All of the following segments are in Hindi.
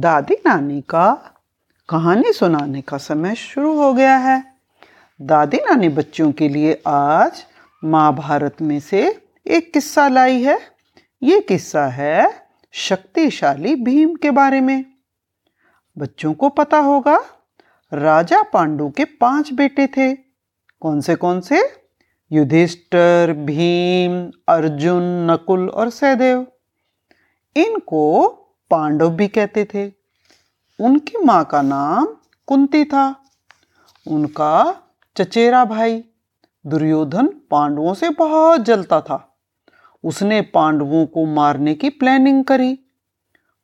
दादी नानी का कहानी सुनाने का समय शुरू हो गया है। दादी नानी बच्चों के लिए आज महाभारत में से एक किस्सा लाई है। ये किस्सा है शक्तिशाली भीम के बारे में। बच्चों को पता होगा, राजा पांडु के पाँच बेटे थे। कौन से कौन से? युधिष्ठर, भीम, अर्जुन, नकुल और सहदेव। इनको पांडव भी कहते थे। उनकी माँ का नाम कुंती था। उनका चचेरा भाई दुर्योधन पांडवों से बहुत जलता था। उसने पांडवों को मारने की प्लानिंग करी।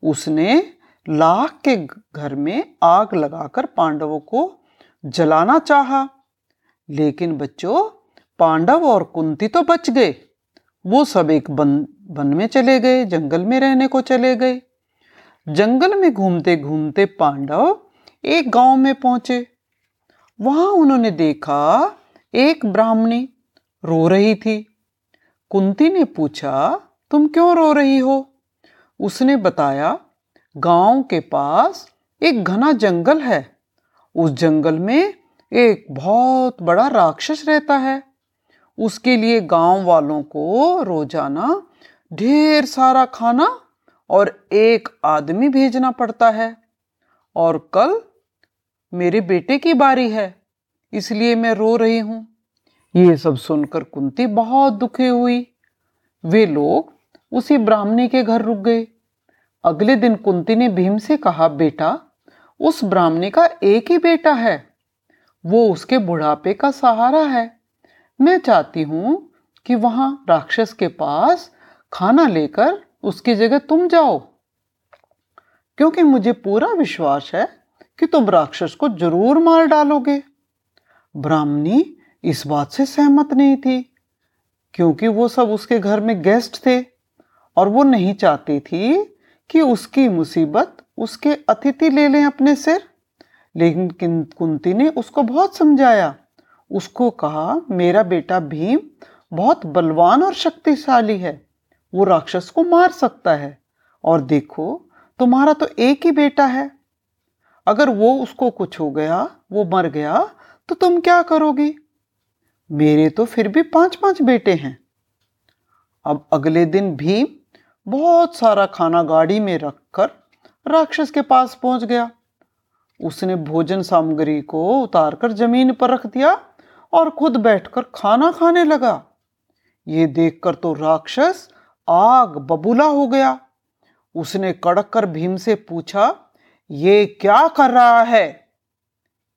उसने लाख के घर में आग लगाकर पांडवों को जलाना चाहा। लेकिन बच्चों, पांडव और कुंती तो बच गए। वो सब एक बन, वन में चले गए, जंगल में रहने को चले गए। जंगल में घूमते घूमते पांडव एक गाँव में पहुँचे। वहाँ उन्होंने देखा, एक ब्राह्मणी रो रही थी। कुंती ने पूछा, तुम क्यों रो रही हो? उसने बताया, गाँव के पास एक घना जंगल है। उस जंगल में एक बहुत बड़ा राक्षस रहता है। उसके लिए गाँव वालों को रोज़ाना ढेर सारा खाना और एक आदमी भेजना पड़ता है। और कल मेरे बेटे की बारी है, इसलिए मैं रो रही हूँ। ये सब सुनकर कुंती बहुत दुखी हुई। वे लोग उसी ब्राह्मणी के घर रुक गए। अगले दिन कुंती ने भीम से कहा, बेटा, उस ब्राह्मणी का एक ही बेटा है। वो उसके बुढ़ापे का सहारा है। मैं चाहती हूँ कि वहाँ राक्षस के पास खाना लेकर उसकी जगह तुम जाओ। क्योंकि मुझे पूरा विश्वास है कि तुम राक्षस को ज़रूर मार डालोगे। ब्राह्मणी इस बात से सहमत नहीं थी, क्योंकि वो सब उसके घर में गेस्ट थे और वो नहीं चाहती थी कि उसकी मुसीबत उसके अतिथि ले लें अपने सिर। लेकिन कुंती ने उसको बहुत समझाया। उसको कहा, मेरा बेटा भीम बहुत बलवान और शक्तिशाली है। वो राक्षस को मार सकता है। और देखो, तुम्हारा तो एक ही बेटा है। अगर वो उसको कुछ हो गया, वो मर गया तो तुम क्या करोगी? मेरे तो फिर भी पाँच पाँच बेटे हैं। अब अगले दिन भीम बहुत सारा खाना गाड़ी में रखकर राक्षस के पास पहुँच गया। उसने भोजन सामग्री को उतारकर ज़मीन पर रख दिया और खुद बैठकर खाना खाने लगा। ये देखकर तो राक्षस आग बबूला हो गया। उसने कड़क कर भीम से पूछा, ये क्या कर रहा है?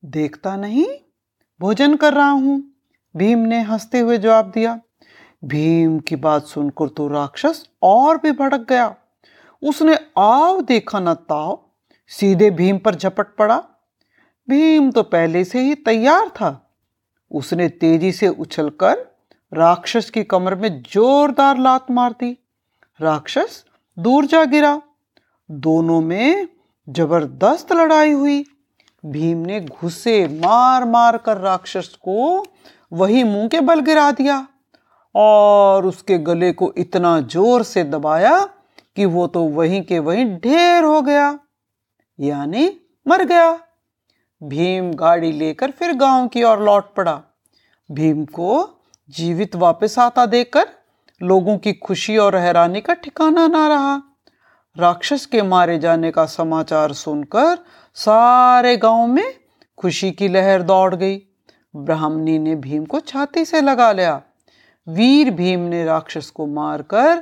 देखता नहीं, भोजन कर रहा हूँ, भीम ने हँसते हुए जवाब दिया। भीम की बात सुनकर तो राक्षस और भी भड़क गया। उसने आव देखा न ताव, सीधे भीम पर झपट पड़ा। भीम तो पहले से ही तैयार था। उसने तेज़ी से उछलकर राक्षस की कमर में जोरदार लात मार दी राक्षस दूर जा गिरा। दोनों में ज़बरदस्त लड़ाई हुई। भीम ने घुसे मार मार कर राक्षस को वही मुँह के बल गिरा दिया और उसके गले को इतना ज़ोर से दबाया कि वो तो वहीं के वहीं ढेर हो गया, यानी मर गया। भीम गाड़ी लेकर फिर गाँव की ओर लौट पड़ा। भीम को जीवित वापस आता देखकर लोगों की खुशी और हैरानी का ठिकाना ना रहा। राक्षस के मारे जाने का समाचार सुनकर सारे गाँव में खुशी की लहर दौड़ गई। ब्राह्मणी ने भीम को छाती से लगा लिया। वीर भीम ने राक्षस को मारकर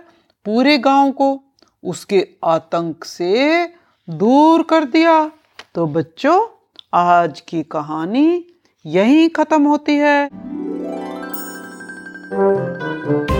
पूरे गाँव को उसके आतंक से दूर कर दिया। तो बच्चों, आज की कहानी यहीं खत्म होती है। Música